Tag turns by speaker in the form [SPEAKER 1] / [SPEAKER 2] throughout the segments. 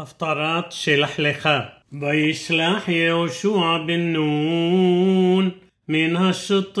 [SPEAKER 1] הפטרת שלח לך. וישלח יהושע בן נון מן השוטים,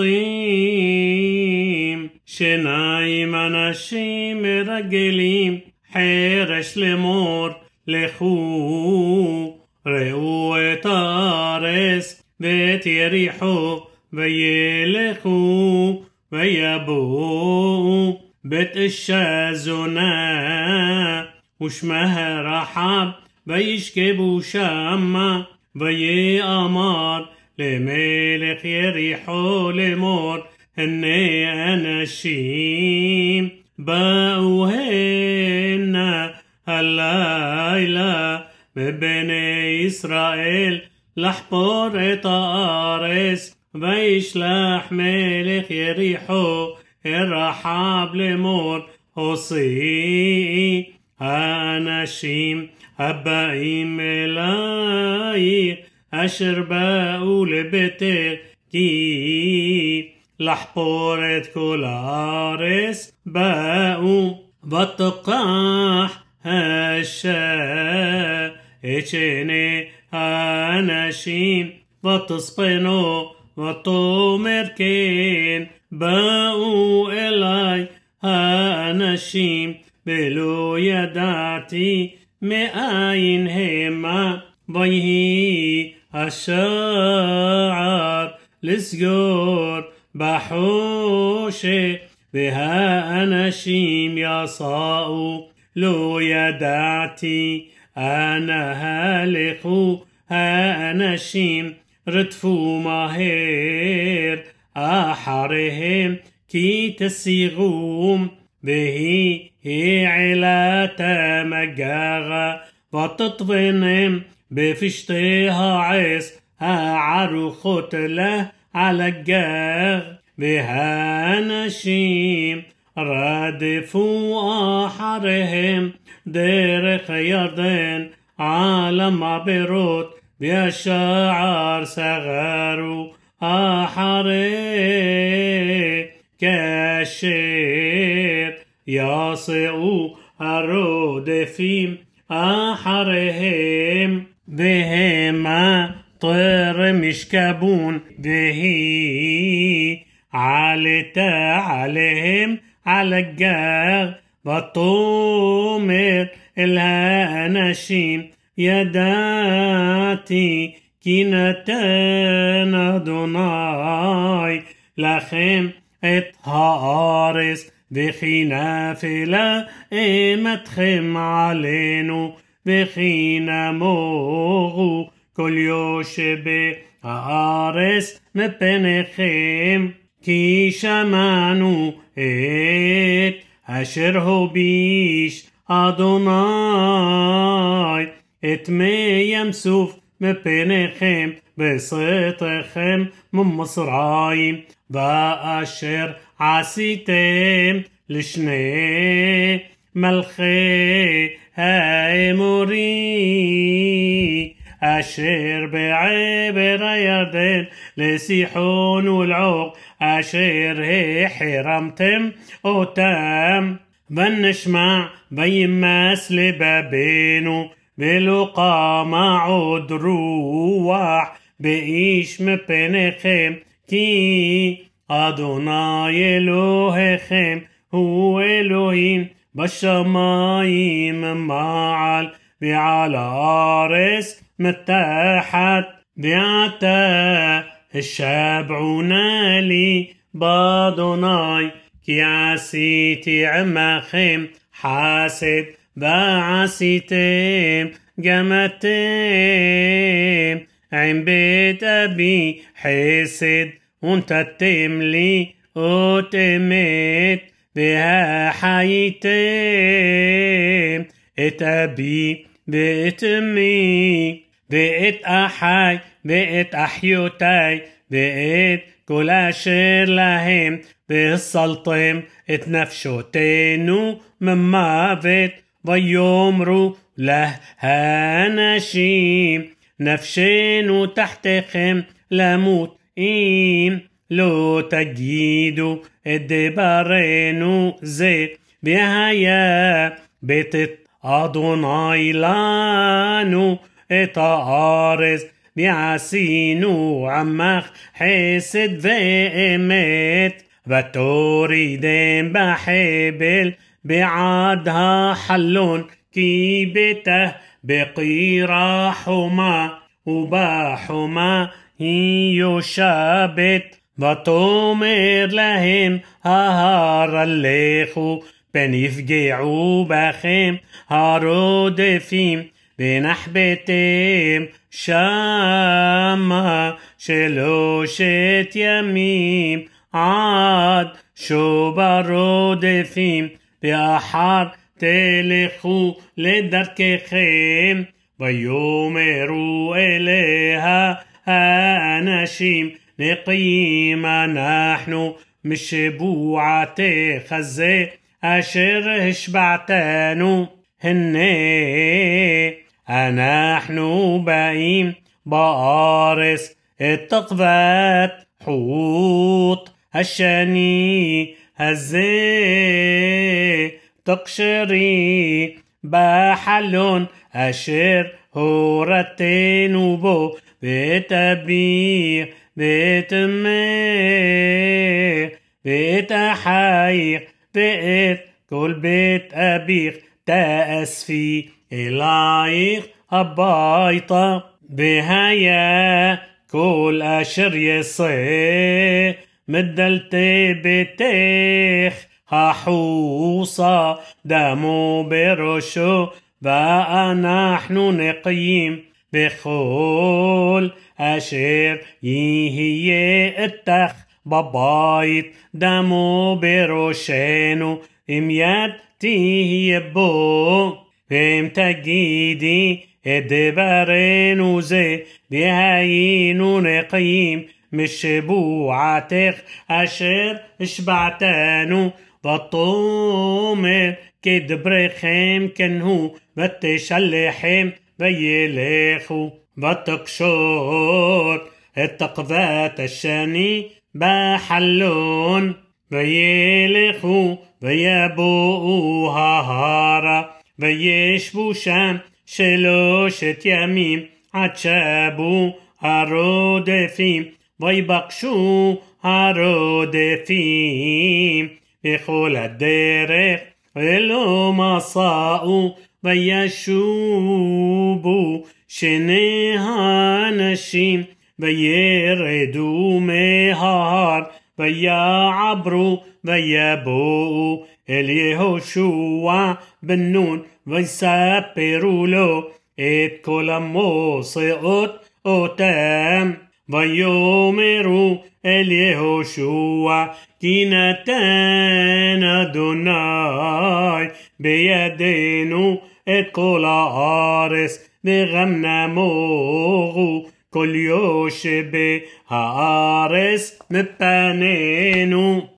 [SPEAKER 1] שניים אנשים מרגלים, חרש לאמור, לכו, ראו את הארץ ואת יריחו, וילכו, ויבואו בית אישה זונה, ושמה רחב, וישכבו שמה, ויאמר למלך יריחו לאמור, הנה אנשים באו הנה הלילה מבני ישראל לחפור את הארץ, וישלח מלך יריחו אל רחב לאמור, הוציאי האנשים הבאים אלייך אשר באו לביתך כי לחפור את כל הארץ באו ותקח האשה את שני האנשים ותספנו ותאמר כן באו אליי האנשים ולא ידעתי מאין המה ויהי השער לסגור בחושך והאנשים יסעו לא ידעתי אנה הלכו האנשים רדפו מהר אחריהם כי תסיגום והיא هي علا تمجاغا فتطفنم بفشتها عيس عرخت له على الجاغ. بها نشيم رادفوا أحرهم. دير يردن على مبروت بيشعر سغارو أحرهم. יסעו הרודפים אחריהם והמה טרם ישכבון והיא עלתה עליהם על הגר ותאמר אל האנשים ידעתי כי נתן אדוני לכם את הארץ וכי נפלה אימתכם עלינו וכי נמוגו כל יושבי הארץ מפניכם כי שמענו את אשר הוביש אדוני את מי ים סוף מפניכם בסתכם ממצרים ואשר עשיתם לשני מלכי האמורי אשר בעבר הירדן לסיחון ולעוג אשר החרמתם אותם ונשמע וימס לבבינו ולא קמה עוד רוח באיש מפניכם כי אדוני אלוהיכם הוא אלוהים בשמיים מעל ועל הארץ מתחת ועתה השבעונה לי באדוני כי עשיתי עמכם חסד ועשיתם גם אתם עם בית אבי חסד ונתתם לי אות אמת והחייתם את אבי ואת אמי ואת אחי ואת אחיותיי ואת כל אשר להם והסלתם את נפשותינו ממוות ויאמרו להנשים נפשנו תחתיכם למות אם לא תגידו את דברנו זה והיה בית אדוני לנו את הארץ, ועשינו עמך חסד ואמת, ותורידם בחבל בעד החלון, כי ביתה בקירה חומה, ובחומה היא יושבת. ותאמר להם ההר הלכו פן יפגעו בכם הרודפים ונחבאתם שמה שלושת ימים עד שוב הרודפים ואחר תלכו לדרככם ויאמרו אליה نشيم لقيما نحن مش بوعتي خزي أشر شبعتانو هني. أنحن بايم بارس التقفات حوط هشاني هزي. تقشري بحلون أشر هورتي نوبو بيت أبي بيت أمي بيت أحايق بيت كل بيت أبيخ تأسفي إلايخ إلايق هبايطة بهايا كل أشر يصي مدلتي بتيخ هحوصة دمو برشو ואנחנו נקיים בכל אשר יהיה איתך בבית דמו בראשנו אם יד תהיה בו ואם תגידי את דברנו זה והיינו נקיים משבועתך אשר השבעתנו ותאמר כדבריכם כן הוא ותשלחם וילכו ותקשור את תקוות השני בחלון וילכו ויבואו ההרה וישבו שם שלושת ימים עד שבו הרודפים ויבקשו הרודפים בכל הדרך ולא מסעו וישובו שני האנשים וירדו מההר ויעברו ויבואו אל יהושע בן נון ויספרו לו את כל המוסעות אותם ויאמרו אל יהושע כי נתן אדוני בידינו את כל הארץ וגם נמוגו כל יושבי הארץ מפנינו